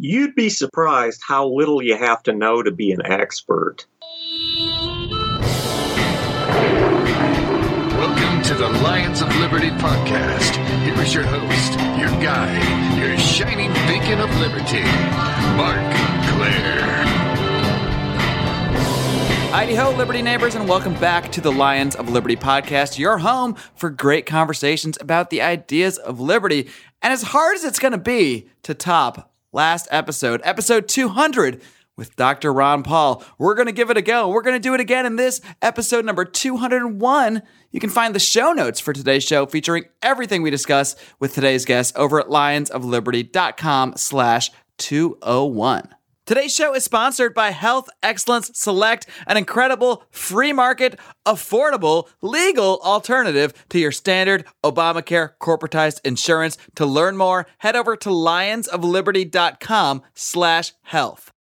you'd be surprised how little you have to know to be an expert. Welcome to the Lions of Liberty podcast. Here is your host, your guide, your shining beacon of liberty, Marc Clair. Heidi ho, Liberty neighbors, and welcome back to the Lions of Liberty podcast, your home for great conversations about the ideas of liberty. And as hard as it's going to be to top last episode, episode 200 with Dr. Ron Paul. We're going to give it a go. We're going to do it again in this episode number 201. You can find the show notes for today's show featuring everything we discuss with today's guest over at lionsofliberty.com slash 201. Today's show is sponsored by Health Excellence Select, an incredible free market, affordable, legal alternative to your standard Obamacare corporatized insurance. To learn more, head over to lionsofliberty.com slash health.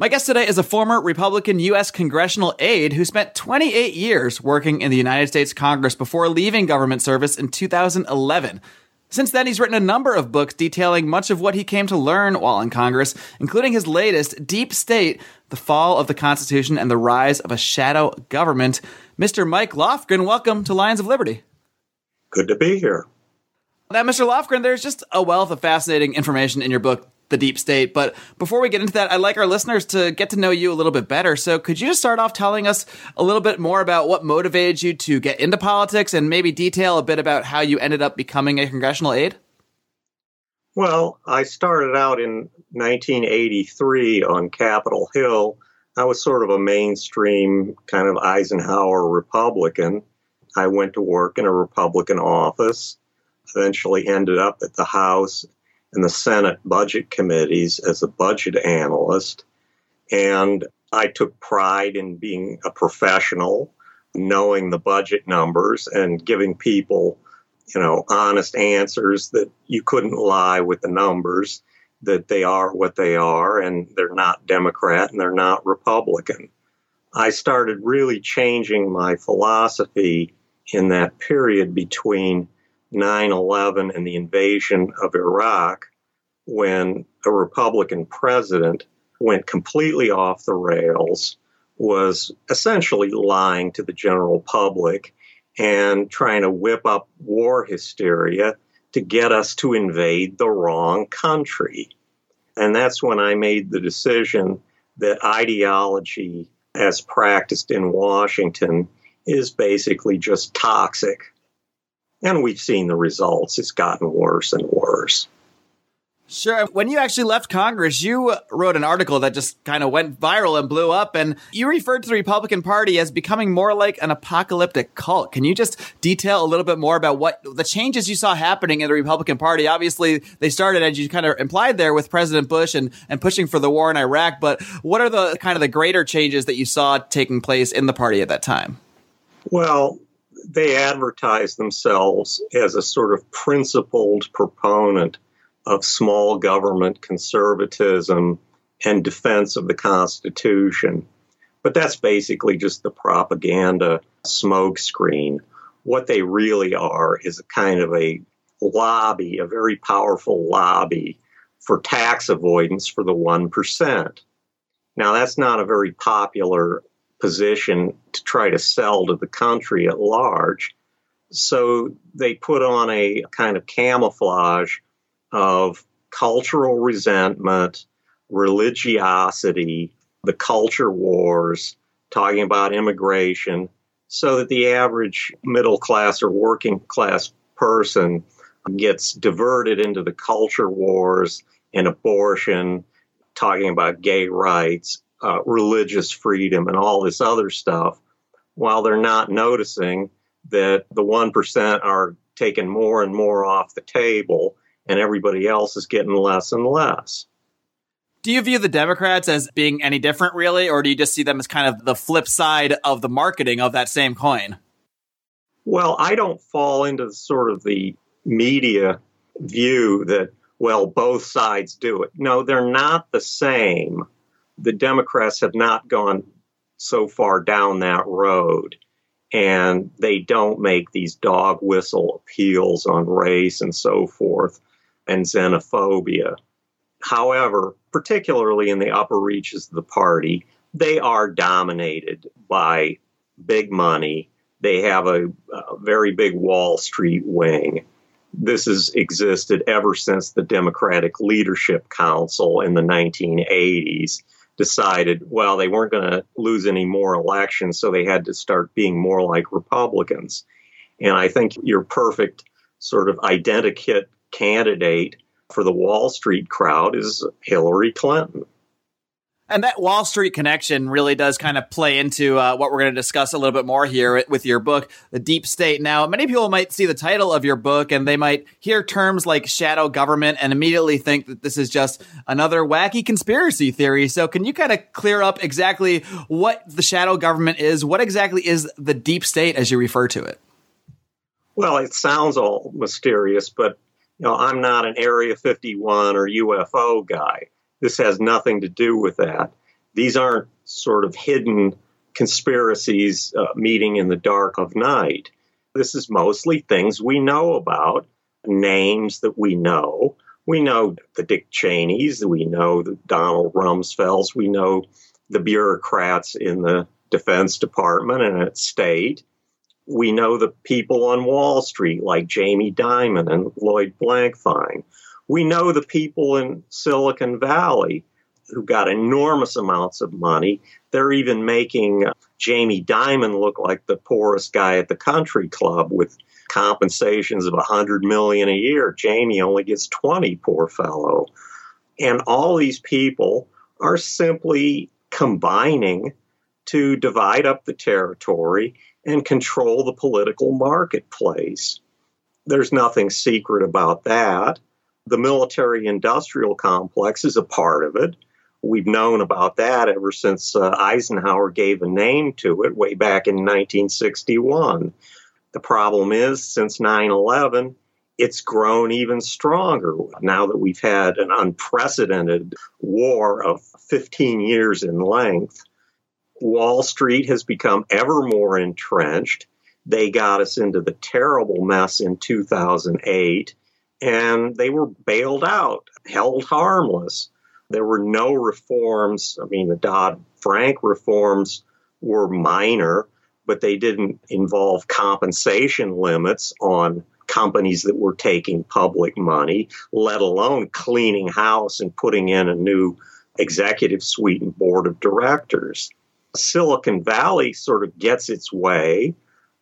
My guest today is a former Republican U.S. congressional aide who spent 28 years working in the United States Congress before leaving government service in 2011. Since then, he's written a number of books detailing much of what he came to learn while in Congress, including his latest, Deep State The Fall of the Constitution and the Rise of a Shadow Government. Mr. Mike Lofgren, welcome to Lions of Liberty. Good to be here. Now, Mr. Lofgren, there's just a wealth of fascinating information in your book the deep state. But before we get into that, I'd like our listeners to get to know you a little bit better. So could you just start off telling us a little bit more about what motivated you to get into politics and maybe detail a bit about how you ended up becoming a congressional aide? Well, I started out in 1983 on Capitol Hill. I was sort of a mainstream kind of Eisenhower Republican. I went to work in a Republican office, eventually ended up at the House in the Senate budget committees as a budget analyst. And I took pride in being a professional, knowing the budget numbers and giving people, you know, honest answers that you couldn't lie with the numbers, that they are what they are and they're not Democrat and they're not Republican. I started really changing my philosophy in that period between 9 11 and the invasion of Iraq when a Republican president went completely off the rails, was essentially lying to the general public and trying to whip up war hysteria to get us to invade the wrong country. And that's when I made the decision that ideology, as practiced in Washington, is basically just toxic. And we've seen the results. It's gotten worse and worse. Sure. When you actually left Congress, you wrote an article that just kind of went viral and blew up, and you referred to the Republican Party as becoming more like an apocalyptic cult. Can you just detail a little bit more about what the changes you saw happening in the Republican Party? Obviously, they started, as you kind of implied there, with President Bush and, and pushing for the war in Iraq, but what are the kind of the greater changes that you saw taking place in the party at that time? Well, they advertise themselves as a sort of principled proponent of small government conservatism and defense of the Constitution. But that's basically just the propaganda smokescreen. What they really are is a kind of a lobby, a very powerful lobby for tax avoidance for the 1%. Now, that's not a very popular position to try to sell to the country at large. So they put on a kind of camouflage of cultural resentment, religiosity, the culture wars, talking about immigration, so that the average middle class or working class person gets diverted into the culture wars and abortion, talking about gay rights, uh, religious freedom, and all this other stuff, while they're not noticing that the 1% are taking more and more off the table and everybody else is getting less and less. Do you view the Democrats as being any different, really, or do you just see them as kind of the flip side of the marketing of that same coin? Well, I don't fall into sort of the media view that, well, both sides do it. No, they're not the same. The Democrats have not gone so far down that road and they don't make these dog whistle appeals on race and so forth and xenophobia. However, particularly in the upper reaches of the party, they are dominated by big money. They have a, a very big Wall Street wing. This has existed ever since the Democratic Leadership Council in the 1980s decided, well, they weren't going to lose any more elections, so they had to start being more like Republicans. And I think your perfect sort of identikit candidate for the Wall Street crowd is Hillary Clinton. And that Wall Street connection really does kind of play into uh, what we're going to discuss a little bit more here with your book, The Deep State. Now, many people might see the title of your book and they might hear terms like shadow government and immediately think that this is just another wacky conspiracy theory. So, can you kind of clear up exactly what the shadow government is? What exactly is the deep state as you refer to it? Well, it sounds all mysterious, but you know, I'm not an Area 51 or UFO guy. This has nothing to do with that. These aren't sort of hidden conspiracies uh, meeting in the dark of night. This is mostly things we know about, names that we know. We know the Dick Cheneys, we know the Donald Rumsfelds, we know the bureaucrats in the Defense Department and at State. We know the people on Wall Street like Jamie Dimon and Lloyd Blankfein. We know the people in Silicon Valley who got enormous amounts of money. They're even making uh, Jamie Dimon look like the poorest guy at the country club with compensations of 100 million a year. Jamie only gets 20, poor fellow. And all these people are simply combining to divide up the territory and control the political marketplace. There's nothing secret about that. The military industrial complex is a part of it. We've known about that ever since uh, Eisenhower gave a name to it way back in 1961. The problem is, since 9 11, it's grown even stronger now that we've had an unprecedented war of 15 years in length. Wall Street has become ever more entrenched. They got us into the terrible mess in 2008 and they were bailed out, held harmless. There were no reforms. I mean, the Dodd Frank reforms were minor, but they didn't involve compensation limits on companies that were taking public money, let alone cleaning house and putting in a new executive suite and board of directors. Silicon Valley sort of gets its way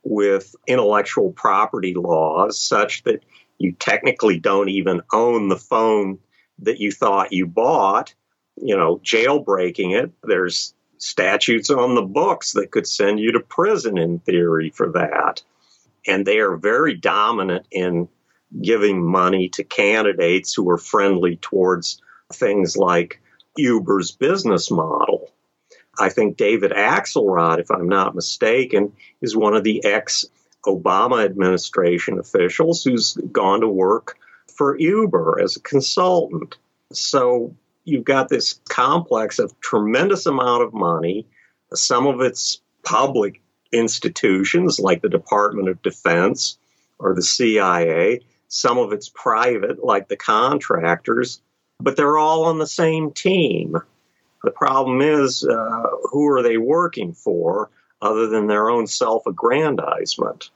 with intellectual property laws such that you technically don't even own the phone that you thought you bought, you know, jailbreaking it. There's statutes on the books that could send you to prison in theory for that. And they are very dominant in giving money to candidates who are friendly towards things like Uber's business model. I think David Axelrod, if I'm not mistaken, is one of the ex Obama administration officials who's gone to work for Uber as a consultant. So you've got this complex of tremendous amount of money. Some of it's public institutions like the Department of Defense or the CIA. Some of it's private, like the contractors, but they're all on the same team. The problem is, uh, who are they working for? Other than their own self aggrandizement.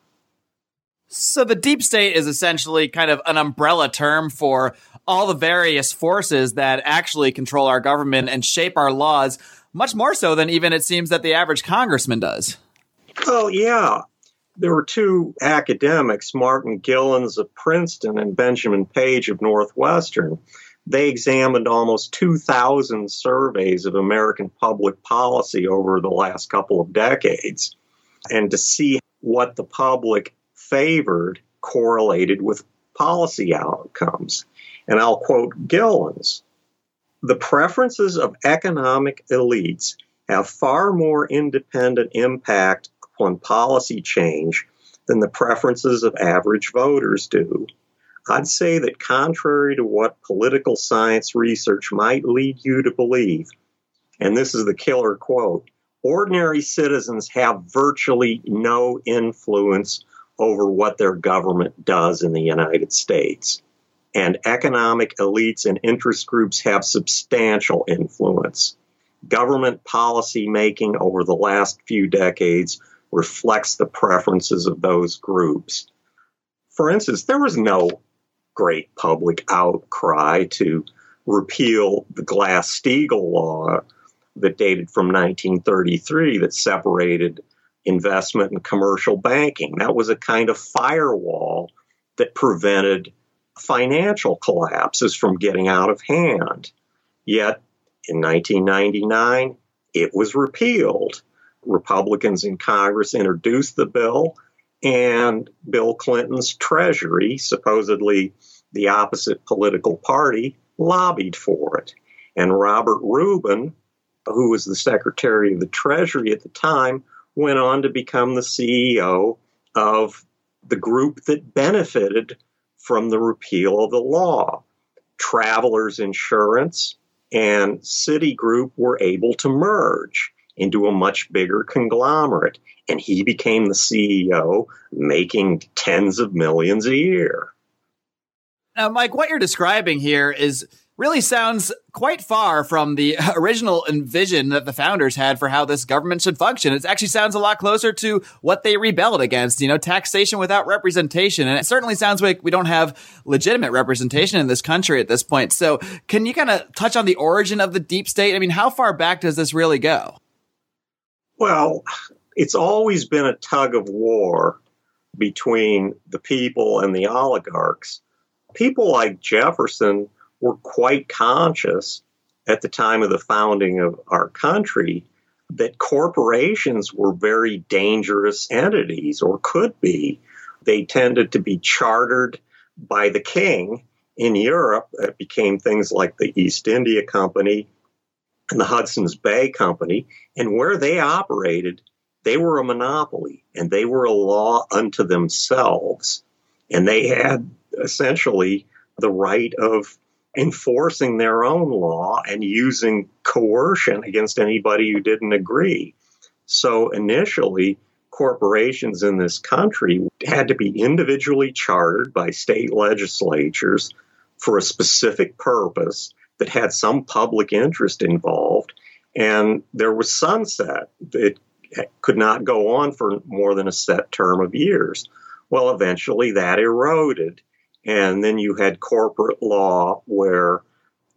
So the deep state is essentially kind of an umbrella term for all the various forces that actually control our government and shape our laws, much more so than even it seems that the average congressman does. Well, yeah. There were two academics, Martin Gilens of Princeton and Benjamin Page of Northwestern, they examined almost 2,000 surveys of American public policy over the last couple of decades. And to see what the public favored correlated with policy outcomes. And I'll quote Gilens The preferences of economic elites have far more independent impact upon policy change than the preferences of average voters do. I'd say that contrary to what political science research might lead you to believe, and this is the killer quote ordinary citizens have virtually no influence over what their government does in the United States. and economic elites and interest groups have substantial influence. Government policy making over the last few decades reflects the preferences of those groups. For instance, there was no great public outcry to repeal the Glass Steagall law that dated from 1933 that separated investment and commercial banking. That was a kind of firewall that prevented financial collapses from getting out of hand. Yet in 1999, it was repealed. Republicans in Congress introduced the bill, and Bill Clinton's Treasury, supposedly the opposite political party, lobbied for it. And Robert Rubin, who was the Secretary of the Treasury at the time, went on to become the CEO of the group that benefited from the repeal of the law. Travelers Insurance and Citigroup were able to merge into a much bigger conglomerate, and he became the CEO, making tens of millions a year. Now, Mike, what you're describing here is really sounds quite far from the original envision that the founders had for how this government should function. It actually sounds a lot closer to what they rebelled against, you know, taxation without representation. And it certainly sounds like we don't have legitimate representation in this country at this point. So can you kind of touch on the origin of the deep state? I mean, how far back does this really go? Well, it's always been a tug of war between the people and the oligarchs. People like Jefferson were quite conscious at the time of the founding of our country that corporations were very dangerous entities or could be. They tended to be chartered by the king in Europe. It became things like the East India Company and the Hudson's Bay Company. And where they operated, they were a monopoly and they were a law unto themselves. And they had essentially the right of enforcing their own law and using coercion against anybody who didn't agree. So initially, corporations in this country had to be individually chartered by state legislatures for a specific purpose that had some public interest involved. And there was sunset. It could not go on for more than a set term of years. Well, eventually that eroded. And then you had corporate law where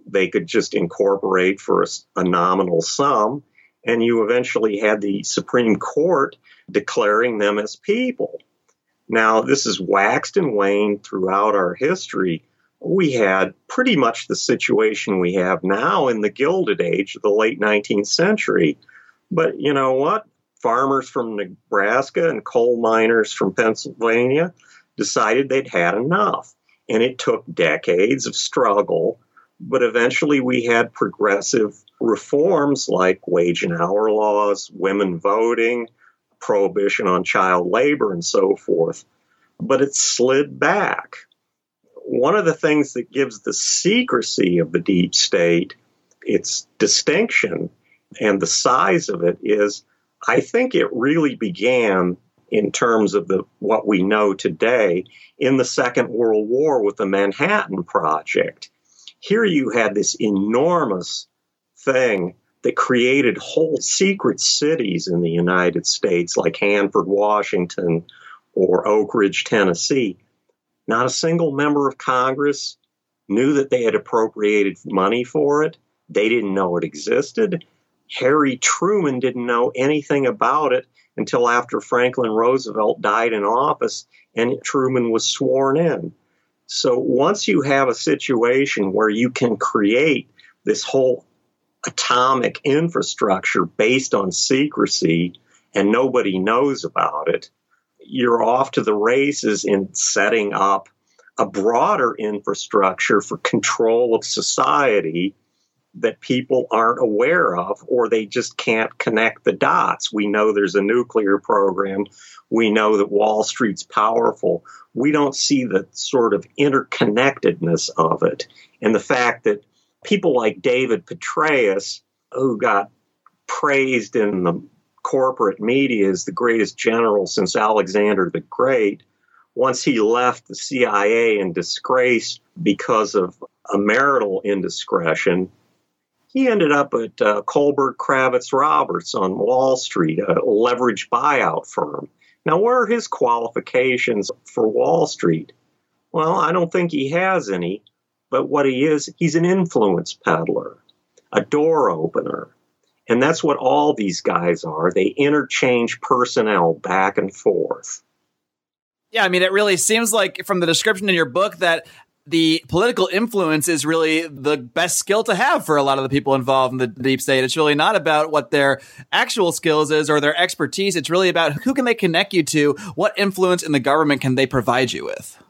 they could just incorporate for a, a, nominal sum. And you eventually had the Supreme Court declaring them as people. Now, this has waxed and waned throughout our history. We had pretty much the situation we have now in the Gilded Age of the late 19th century. But you know what? Farmers from Nebraska and coal miners from Pennsylvania decided they'd had enough. And it took decades of struggle, but eventually we had progressive reforms like wage and hour laws, women voting, prohibition on child labor, and so forth. But it slid back. One of the things that gives the secrecy of the deep state its distinction and the size of it is I think it really began in terms of the what we know today in the Second World War with the Manhattan Project. Here you had this enormous thing that created whole secret cities in the United States, like Hanford, Washington, or Oak Ridge, Tennessee. Not a single member of Congress knew that they had appropriated money for it. They didn't know it existed. Harry Truman didn't know anything about it until after Franklin Roosevelt died in office and Truman was sworn in. So once you have a situation where you can create this whole atomic infrastructure based on secrecy and nobody knows about it, you're off to the races in setting up a broader infrastructure for control of society that people aren't aware of or they just can't connect the dots. We know there's a nuclear program. We know that Wall Street's powerful. We don't see the sort of interconnectedness of it. And the fact that people like David Petraeus, who got praised in the corporate media as the greatest general since Alexander the Great, once he left the CIA in disgrace because of a marital indiscretion, he ended up at uh, Kohlberg Kravis Roberts on Wall Street, a leveraged buyout firm. Now, what are his qualifications for Wall Street? Well, I don't think he has any, but what he is, he's an influence peddler, a door opener. And that's what all these guys are. They interchange personnel back and forth. Yeah, I mean, it really seems like from the description in your book that the political influence is really the best skill to have for a lot of the people involved in the deep state. It's really not about what their actual skills is or their expertise. It's really about who can they connect you to? What influence in the government can they provide you with?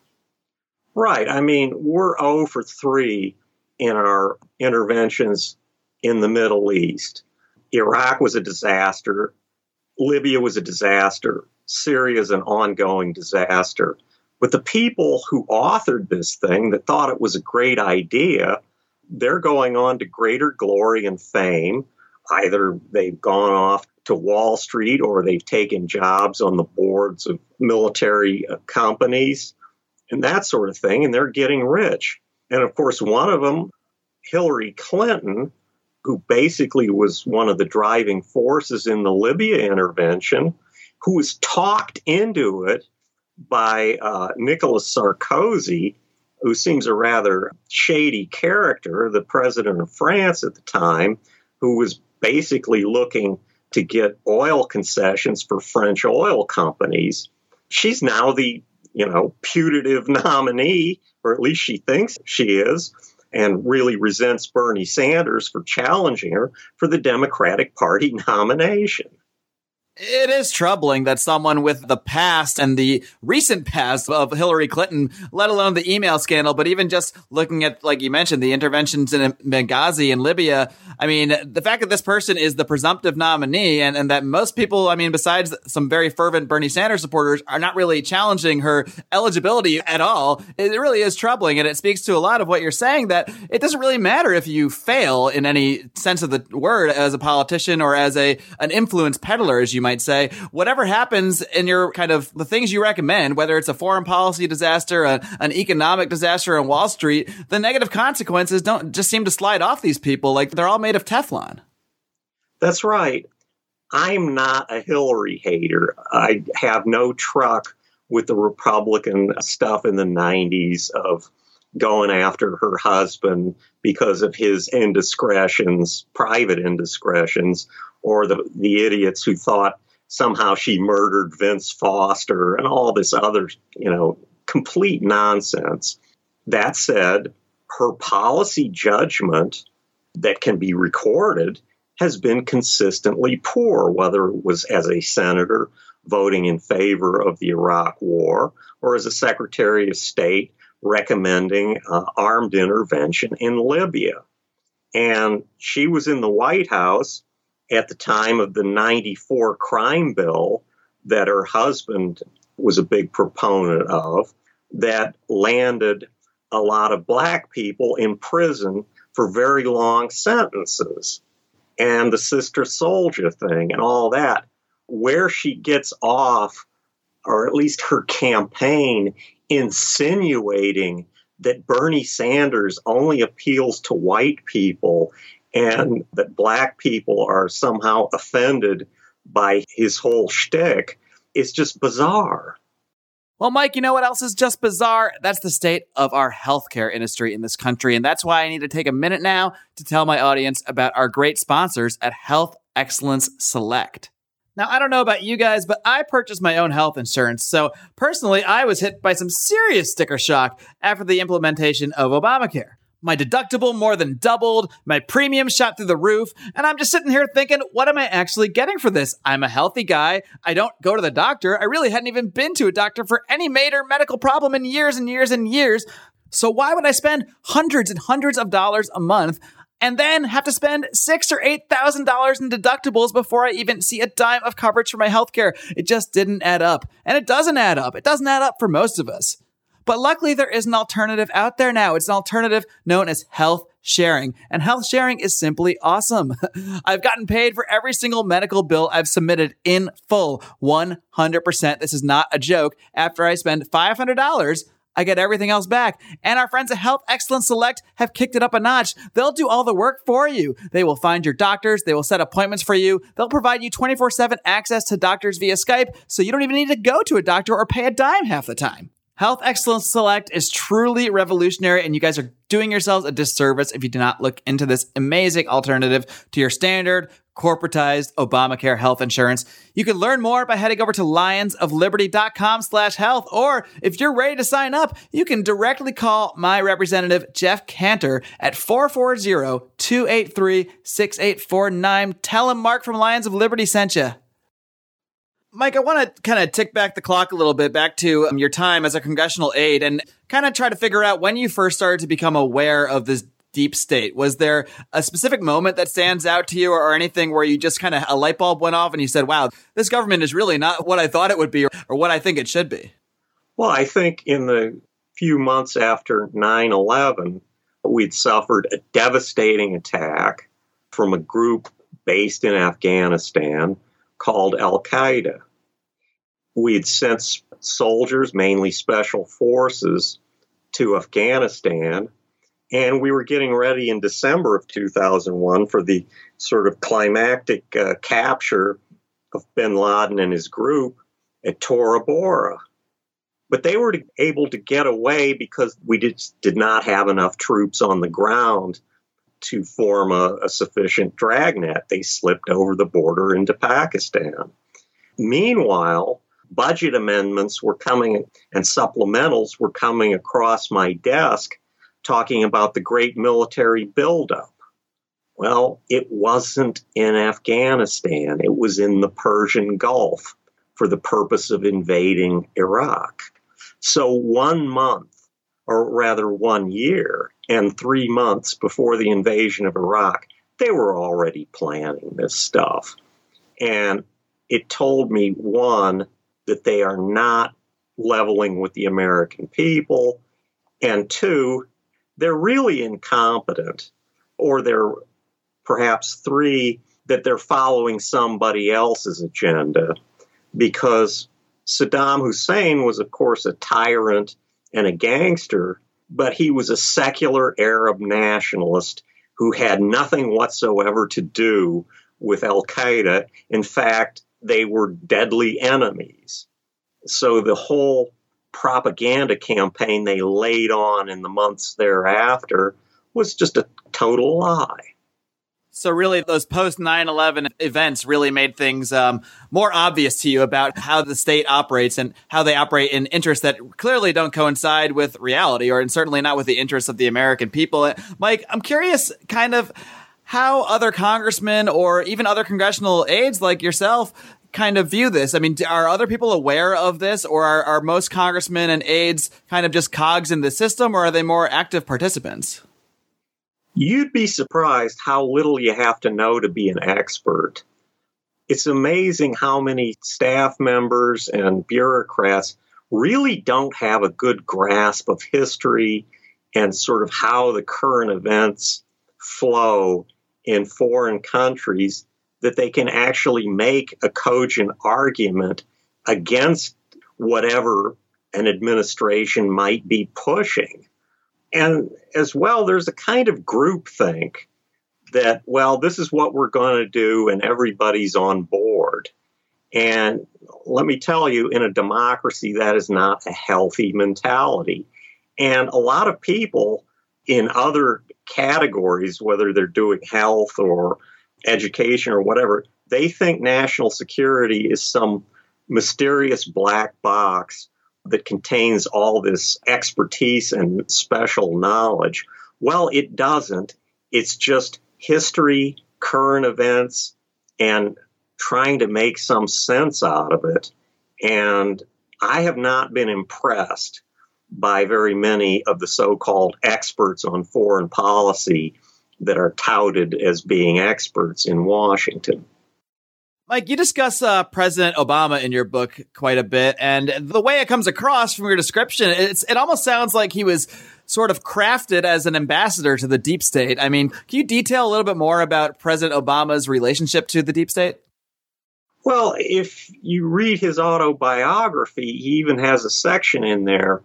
Right. I mean, we're 0 for 3 in our interventions in the Middle East. Iraq was a disaster. Libya was a disaster. Syria is an ongoing disaster. But the people who authored this thing that thought it was a great idea, they're going on to greater glory and fame. Either they've gone off to Wall Street or they've taken jobs on the boards of military uh, companies and that sort of thing, and they're getting rich. And of course, one of them, Hillary Clinton, who basically was one of the driving forces in the Libya intervention, who was talked into it by uh, Nicolas Sarkozy, who seems a rather shady character, the president of France at the time, who was basically looking to get oil concessions for French oil companies. She's now the, you know, putative nominee, or at least she thinks she is, and really resents Bernie Sanders for challenging her for the Democratic Party nomination. It is troubling that someone with the past and the recent past of Hillary Clinton, let alone the email scandal, but even just looking at, like you mentioned, the interventions in Benghazi and Libya. I mean, the fact that this person is the presumptive nominee and, and that most people, I mean, besides some very fervent Bernie Sanders supporters, are not really challenging her eligibility at all, it really is troubling. And it speaks to a lot of what you're saying that it doesn't really matter if you fail in any sense of the word as a politician or as a an influence peddler, as you might might say, whatever happens in your kind of the things you recommend, whether it's a foreign policy disaster, a, an economic disaster on Wall Street, the negative consequences don't just seem to slide off these people like they're all made of Teflon. That's right. I'm not a Hillary hater. I have no truck with the Republican stuff in the 90s of going after her husband because of his indiscretions, private indiscretions, or the, the idiots who thought somehow she murdered Vince Foster and all this other, you know, complete nonsense. That said, her policy judgment that can be recorded has been consistently poor, whether it was as a senator voting in favor of the Iraq War or as a Secretary of State recommending uh, armed intervention in Libya. And she was in the White House at the time of the 94 crime bill that her husband was a big proponent of that landed a lot of black people in prison for very long sentences. And the Sister Souljah thing and all that, where she gets off, or at least her campaign, insinuating that Bernie Sanders only appeals to white people and that black people are somehow offended by his whole shtick is just bizarre. Well, Mike, you know what else is just bizarre? That's the state of our healthcare industry in this country. And that's why I need to take a minute now to tell my audience about our great sponsors at Health Excellence Select. Now, I don't know about you guys, but I purchased my own health insurance. So personally, I was hit by some serious sticker shock after the implementation of Obamacare. My deductible more than doubled, my premium shot through the roof, and I'm just sitting here thinking, what am I actually getting for this? I'm a healthy guy. I don't go to the doctor. I really hadn't even been to a doctor for any major medical problem in years and years and years. So why would I spend hundreds and hundreds of dollars a month and then have to spend six or eight thousand dollars in deductibles before I even see a dime of coverage for my healthcare? It just didn't add up. And it doesn't add up. It doesn't add up for most of us. But luckily, there is an alternative out there now. It's an alternative known as Health sharing. And health sharing is simply awesome. I've gotten paid for every single medical bill I've submitted in full, 100%. This is not a joke. After I spend $500, I get everything else back. And our friends at Health Excellence Select have kicked it up a notch. They'll do all the work for you. They will find your doctors. They will set appointments for you. They'll provide you 24 7 access to doctors via Skype, so you don't even need to go to a doctor or pay a dime half the time. Health Excellence Select is truly revolutionary, and you guys are doing yourselves a disservice if you do not look into this amazing alternative to your standard corporatized Obamacare health insurance. You can learn more by heading over to lionsofliberty.com slash health, or if you're ready to sign up, you can directly call my representative, Jeff Cantor, at 440-283-6849. Tell him Marc from Lions of Liberty sent you. Mike, I want to kind of tick back the clock a little bit back to um, your time as a congressional aide and kind of try to figure out when you first started to become aware of this deep state. Was there a specific moment that stands out to you or, anything where you just kind of a light bulb went off and you said, wow, this government is really not what I thought it would be or, or what I think it should be? Well, I think in the few months after 9 11, we'd suffered a devastating attack from a group based in Afghanistan called Al Qaeda. We had sent soldiers, mainly special forces, to Afghanistan, and we were getting ready in December of 2001 for the sort of climactic uh, capture of bin Laden and his group at Tora Bora. But they were able to get away because we did, did not have enough troops on the ground to form a, a sufficient dragnet. They slipped over the border into Pakistan. Meanwhile, budget amendments were coming and supplementals were coming across my desk talking about the great military buildup. Well, it wasn't in Afghanistan, it was in the Persian Gulf for the purpose of invading Iraq. So, one month, or rather one year, and three months before the invasion of Iraq, they were already planning this stuff. And it told me one, that they are not leveling with the American people, and two, they're really incompetent, or they're perhaps three, that they're following somebody else's agenda because Saddam Hussein was, of course, a tyrant and a gangster, but he was a secular Arab nationalist who had nothing whatsoever to do with Al Qaeda. In fact, they were deadly enemies. So the whole propaganda campaign they laid on in the months thereafter was just a total lie. So really, those post 9/11 events really made things um, more obvious to you about how the state operates and how they operate in interests that clearly don't coincide with reality, or and certainly not with the interests of the American people. Mike, I'm curious, kind of how other congressmen or even other congressional aides like yourself kind of view this? I mean, are other people aware of this, or are, are most congressmen and aides kind of just cogs in the system, or are they more active participants? You'd be surprised how little you have to know to be an expert. It's amazing how many staff members and bureaucrats really don't have a good grasp of history and sort of how the current events flow in foreign countries that they can actually make a cogent argument against whatever an administration might be pushing. And as well, there's a kind of groupthink that, well, this is what we're going to do and everybody's on board. And let me tell you, in a democracy, that is not a healthy mentality. And a lot of people in other categories, whether they're doing health or education or whatever, they think national security is some mysterious black box that contains all this expertise and special knowledge. Well, it doesn't. It's just history, current events, and trying to make some sense out of it. And I have not been impressed by very many of the so called experts on foreign policy that are touted as being experts in Washington. Mike, you discuss uh, President Obama in your book quite a bit, and the way it comes across from your description, it almost sounds like he was sort of crafted as an ambassador to the deep state. I mean, can you detail a little bit more about President Obama's relationship to the deep state? Well, if you read his autobiography, he even has a section in there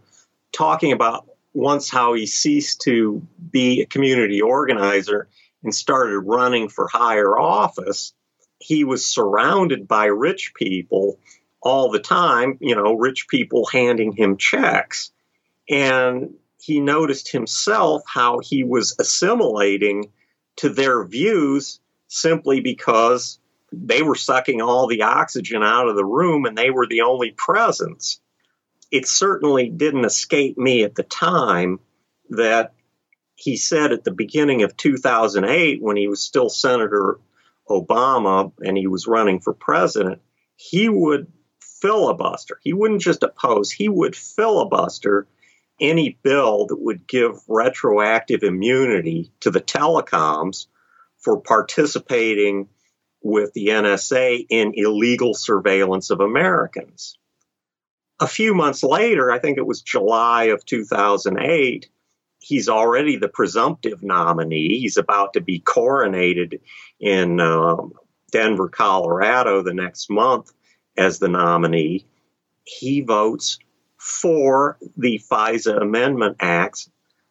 talking about once how he ceased to be a community organizer and started running for higher office he was surrounded by rich people all the time, you know, rich people handing him checks. And he noticed himself how he was assimilating to their views simply because they were sucking all the oxygen out of the room and they were the only presence. It certainly didn't escape me at the time that he said at the beginning of 2008, when he was still Senator Obama and he was running for president, he would filibuster. He wouldn't just oppose, he would filibuster any bill that would give retroactive immunity to the telecoms for participating with the NSA in illegal surveillance of Americans. A few months later, I think it was July of 2008, he's already the presumptive nominee. He's about to be coronated in um, Denver, Colorado the next month as the nominee. He votes for the FISA Amendment Acts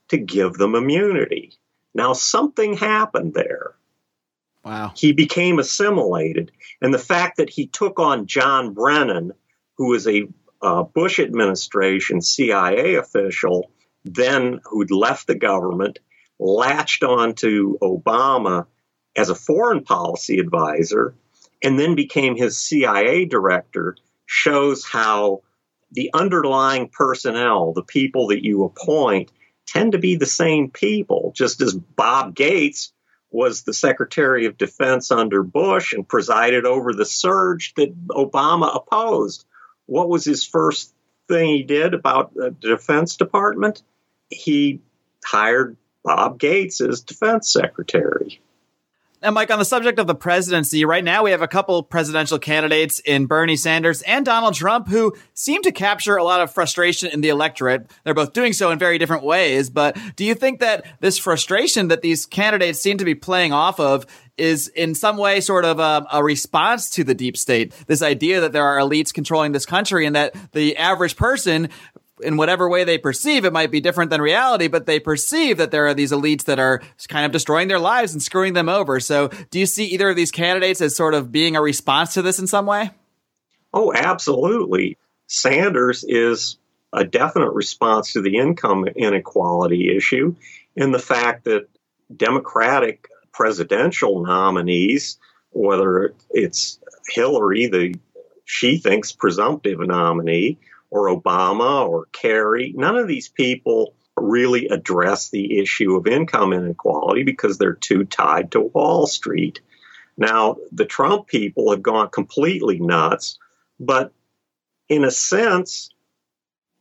to give them immunity. Now, something happened there. Wow. He became assimilated. And the fact that he took on John Brennan, who was a uh, Bush administration CIA official, then who'd left the government, latched on to Obama as a foreign policy advisor, and then became his CIA director, shows how the underlying personnel, the people that you appoint, tend to be the same people, just as Bob Gates was the Secretary of Defense under Bush and presided over the surge that Obama opposed. What was his first thing he did about the Defense Department? he hired Bob Gates as defense secretary. And Mike, on the subject of the presidency, right now we have a couple presidential candidates in Bernie Sanders and Donald Trump who seem to capture a lot of frustration in the electorate. They're both doing so in very different ways. But do you think that this frustration that these candidates seem to be playing off of is in some way sort of a, a, response to the deep state. This idea that there are elites controlling this country and that the average person in whatever way they perceive, it might be different than reality, but they perceive that there are these elites that are kind of destroying their lives and screwing them over. So, do you see either of these candidates as sort of being a response to this in some way? Oh, absolutely. Sanders is a definite response to the income inequality issue and the fact that Democratic presidential nominees, whether it's Hillary, the she thinks presumptive nominee, or Obama or Kerry. None of these people really address the issue of income inequality because they're too tied to Wall Street. Now, the Trump people have gone completely nuts, but in a sense,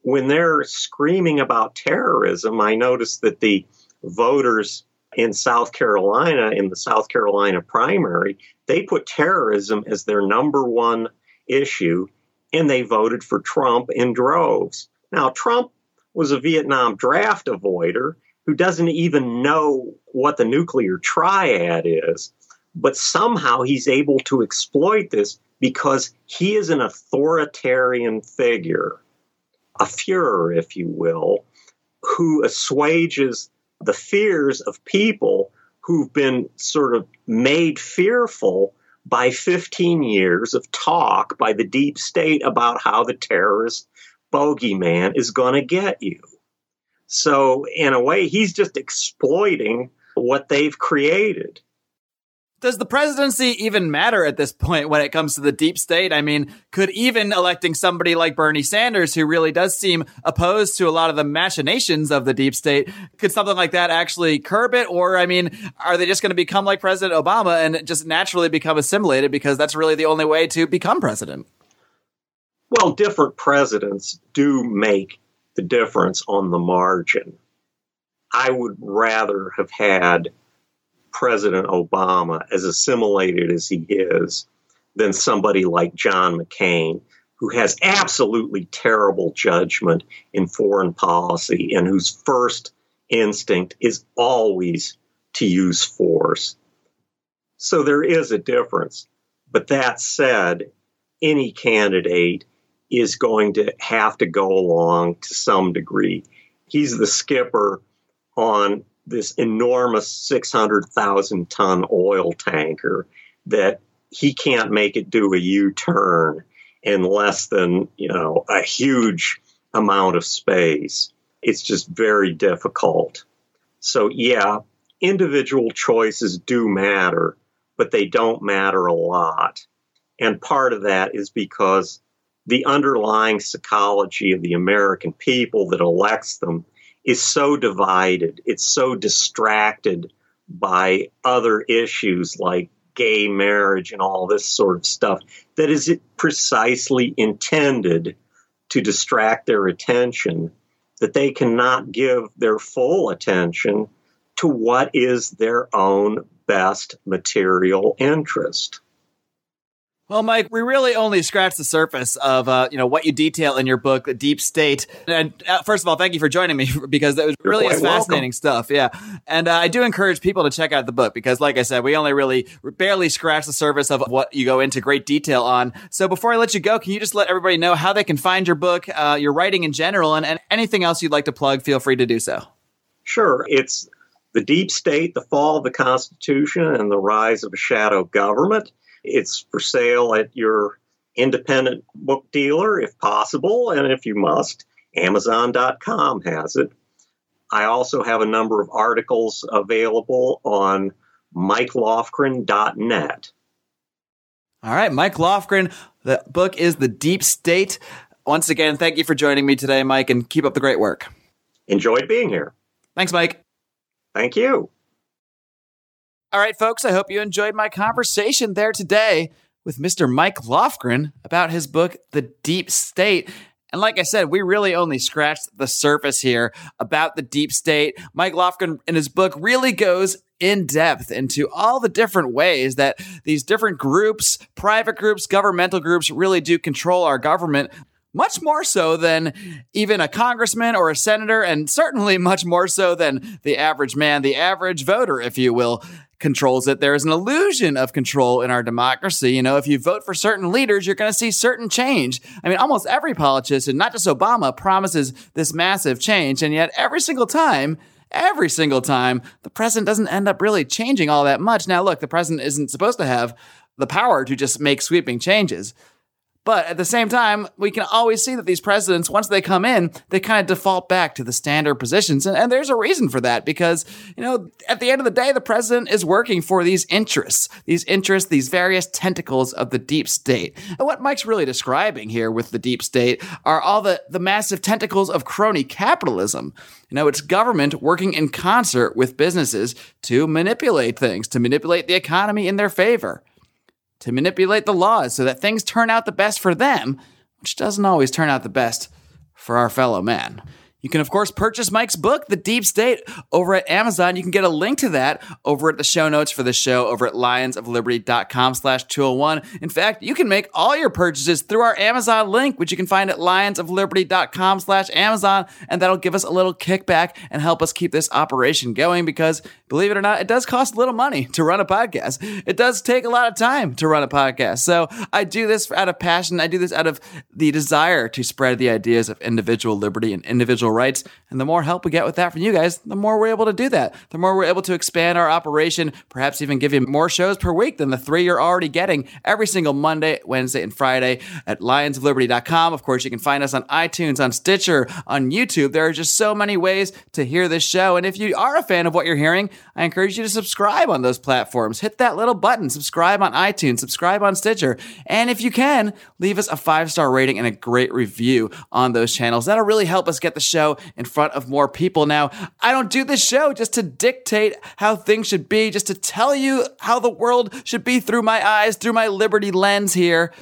when they're screaming about terrorism, I noticed that the voters in South Carolina, in the South Carolina primary, they put terrorism as their number one issue and they voted for Trump in droves. Now, Trump was a Vietnam draft avoider who doesn't even know what the nuclear triad is, but somehow he's able to exploit this because he is an authoritarian figure, a Fuhrer, if you will, who assuages the fears of people who've been sort of made fearful by 15 years of talk by the deep state about how the terrorist bogeyman is going to get you. So, in a way, he's just exploiting what they've created does the presidency even matter at this point when it comes to the deep state? I mean, could even electing somebody like Bernie Sanders, who really does seem opposed to a lot of the machinations of the deep state, could something like that actually curb it? Or, I mean, are they just going to become like President Obama and just naturally become assimilated because that's really the only way to become president? Well, different presidents do make the difference on the margin. I would rather have had President Obama, as assimilated as he is, than somebody like John McCain, who has absolutely terrible judgment in foreign policy and whose first instinct is always to use force. So there is a difference. But that said, any candidate is going to have to go along to some degree. He's the skipper on this enormous 600,000 ton oil tanker that he can't make it do a U turn in less than, you know, a huge amount of space. It's just very difficult. So, yeah, individual choices do matter, but they don't matter a lot. And part of that is because the underlying psychology of the American people that elects them is so divided, it's so distracted by other issues like gay marriage and all this sort of stuff that is precisely intended to distract their attention that they cannot give their full attention to what is their own best material interest. Well, Mike, we really only scratched the surface of uh, you know what you detail in your book, The Deep State. And uh, first of all, thank you for joining me because that was really fascinating welcome. stuff. Yeah, and uh, I do encourage people to check out the book because, like I said, we only really barely scratched the surface of what you go into great detail on. So before I let you go, can you just let everybody know how they can find your book, uh, your writing in general, and, and anything else you'd like to plug? Feel free to do so. Sure, it's the Deep State, the Fall of the Constitution, and the Rise of a Shadow Government. It's for sale at your independent book dealer if possible, and if you must, Amazon.com has it. I also have a number of articles available on MikeLofgren.net. All right, Mike Lofgren. The book is The Deep State. Once again, thank you for joining me today, Mike, and keep up the great work. Enjoyed being here. Thanks, Mike. Thank you. All right, folks, I hope you enjoyed my conversation there today with Mr. Mike Lofgren about his book, The Deep State. And like I said, we really only scratched the surface here about the deep state. Mike Lofgren in his book really goes in depth into all the different ways that these different groups, private groups, governmental groups really do control our government much more so than even a congressman or a senator, and certainly much more so than the average man, the average voter, if you will, controls it. There is an illusion of control in our democracy. You know, if you vote for certain leaders, you're going to see certain change. I mean, almost every politician, not just Obama, promises this massive change, and yet every single time, every single time, the president doesn't end up really changing all that much. Now, look, the president isn't supposed to have the power to just make sweeping changes. But at the same time, we can always see that these presidents, once they come in, they kind of default back to the standard positions. And, and, there's a reason for that because, you know, at the end of the day, the president is working for these interests, these interests, these various tentacles of the deep state. And what Mike's really describing here with the deep state are all the, the massive tentacles of crony capitalism. You know, it's government working in concert with businesses to manipulate things, to manipulate the economy in their favor to manipulate the laws so that things turn out the best for them, which doesn't always turn out the best for our fellow man. You can, of course, purchase Mike's book, The Deep State, over at Amazon. You can get a link to that over at the show notes for the show over at lionsofliberty.com slash 201. In fact, you can make all your purchases through our Amazon link, which you can find at lionsofliberty.com slash Amazon. And that'll give us a little kickback and help us keep this operation going because, believe it or not, it does cost a little money to run a podcast. It does take a lot of time to run a podcast. So I do this out of passion. I do this out of the desire to spread the ideas of individual liberty and individual rights. And the more help we get with that from you guys, the more we're able to do that. The more we're able to expand our operation, perhaps even give you more shows per week than the three you're already getting every single Monday, Wednesday, and Friday at lionsofliberty.com. Of course, you can find us on iTunes, on Stitcher, on YouTube. There are just so many ways to hear this show. And if you are a fan of what you're hearing, I encourage you to subscribe on those platforms. Hit that little button, subscribe on iTunes, subscribe on Stitcher. And if you can, leave us a five star rating and a great review on those channels. That'll really help us get the show show in front of more people. Now, I don't do this show just to dictate how things should be, just to tell you how the world should be through my eyes, through my liberty lens here.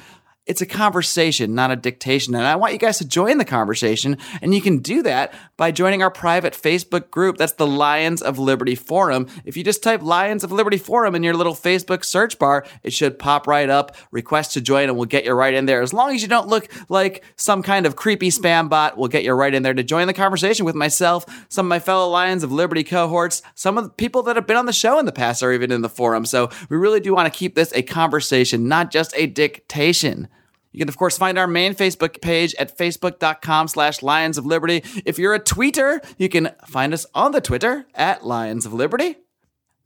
It's a conversation, not a dictation. And I want you guys to join the conversation. And you can do that by joining our private Facebook group. That's the Lions of Liberty Forum. If you just type Lions of Liberty Forum in your little Facebook search bar, it should pop right up. Request to join and we'll get you right in there. As long as you don't look like some kind of creepy spam bot, we'll get you right in there to join the conversation with myself, some of my fellow Lions of Liberty cohorts, some of the people that have been on the show in the past are even in the forum. So we really do want to keep this a conversation, not just a dictation. You can, of course, find our main Facebook page at facebook.com slash Lions of Liberty. If you're a tweeter, you can find us on the Twitter at Lions of Liberty.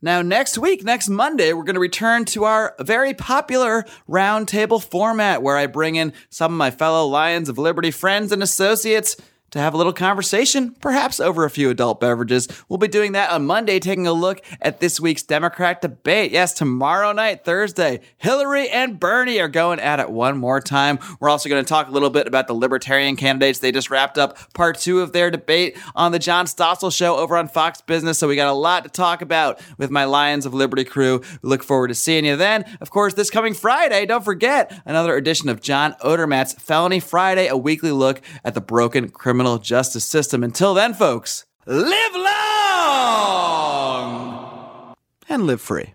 Now, next week, next Monday, we're going to return to our very popular roundtable format where I bring in some of my fellow Lions of Liberty friends and associates to have a little conversation, perhaps over a few adult beverages. We'll be doing that on Monday, taking a look at this week's Democrat debate. Yes, tomorrow night, Thursday, Hillary and Bernie are going at it one more time. We're also going to talk a little bit about the Libertarian candidates. They just wrapped up part two of their debate on the John Stossel show over on Fox Business. So we got a lot to talk about with my Lions of Liberty crew. Look forward to seeing you then. Of course, this coming Friday, don't forget another edition of John Odermatt's Felony Friday, a weekly look at the broken criminal criminal justice system. Until then, folks, live long and live free.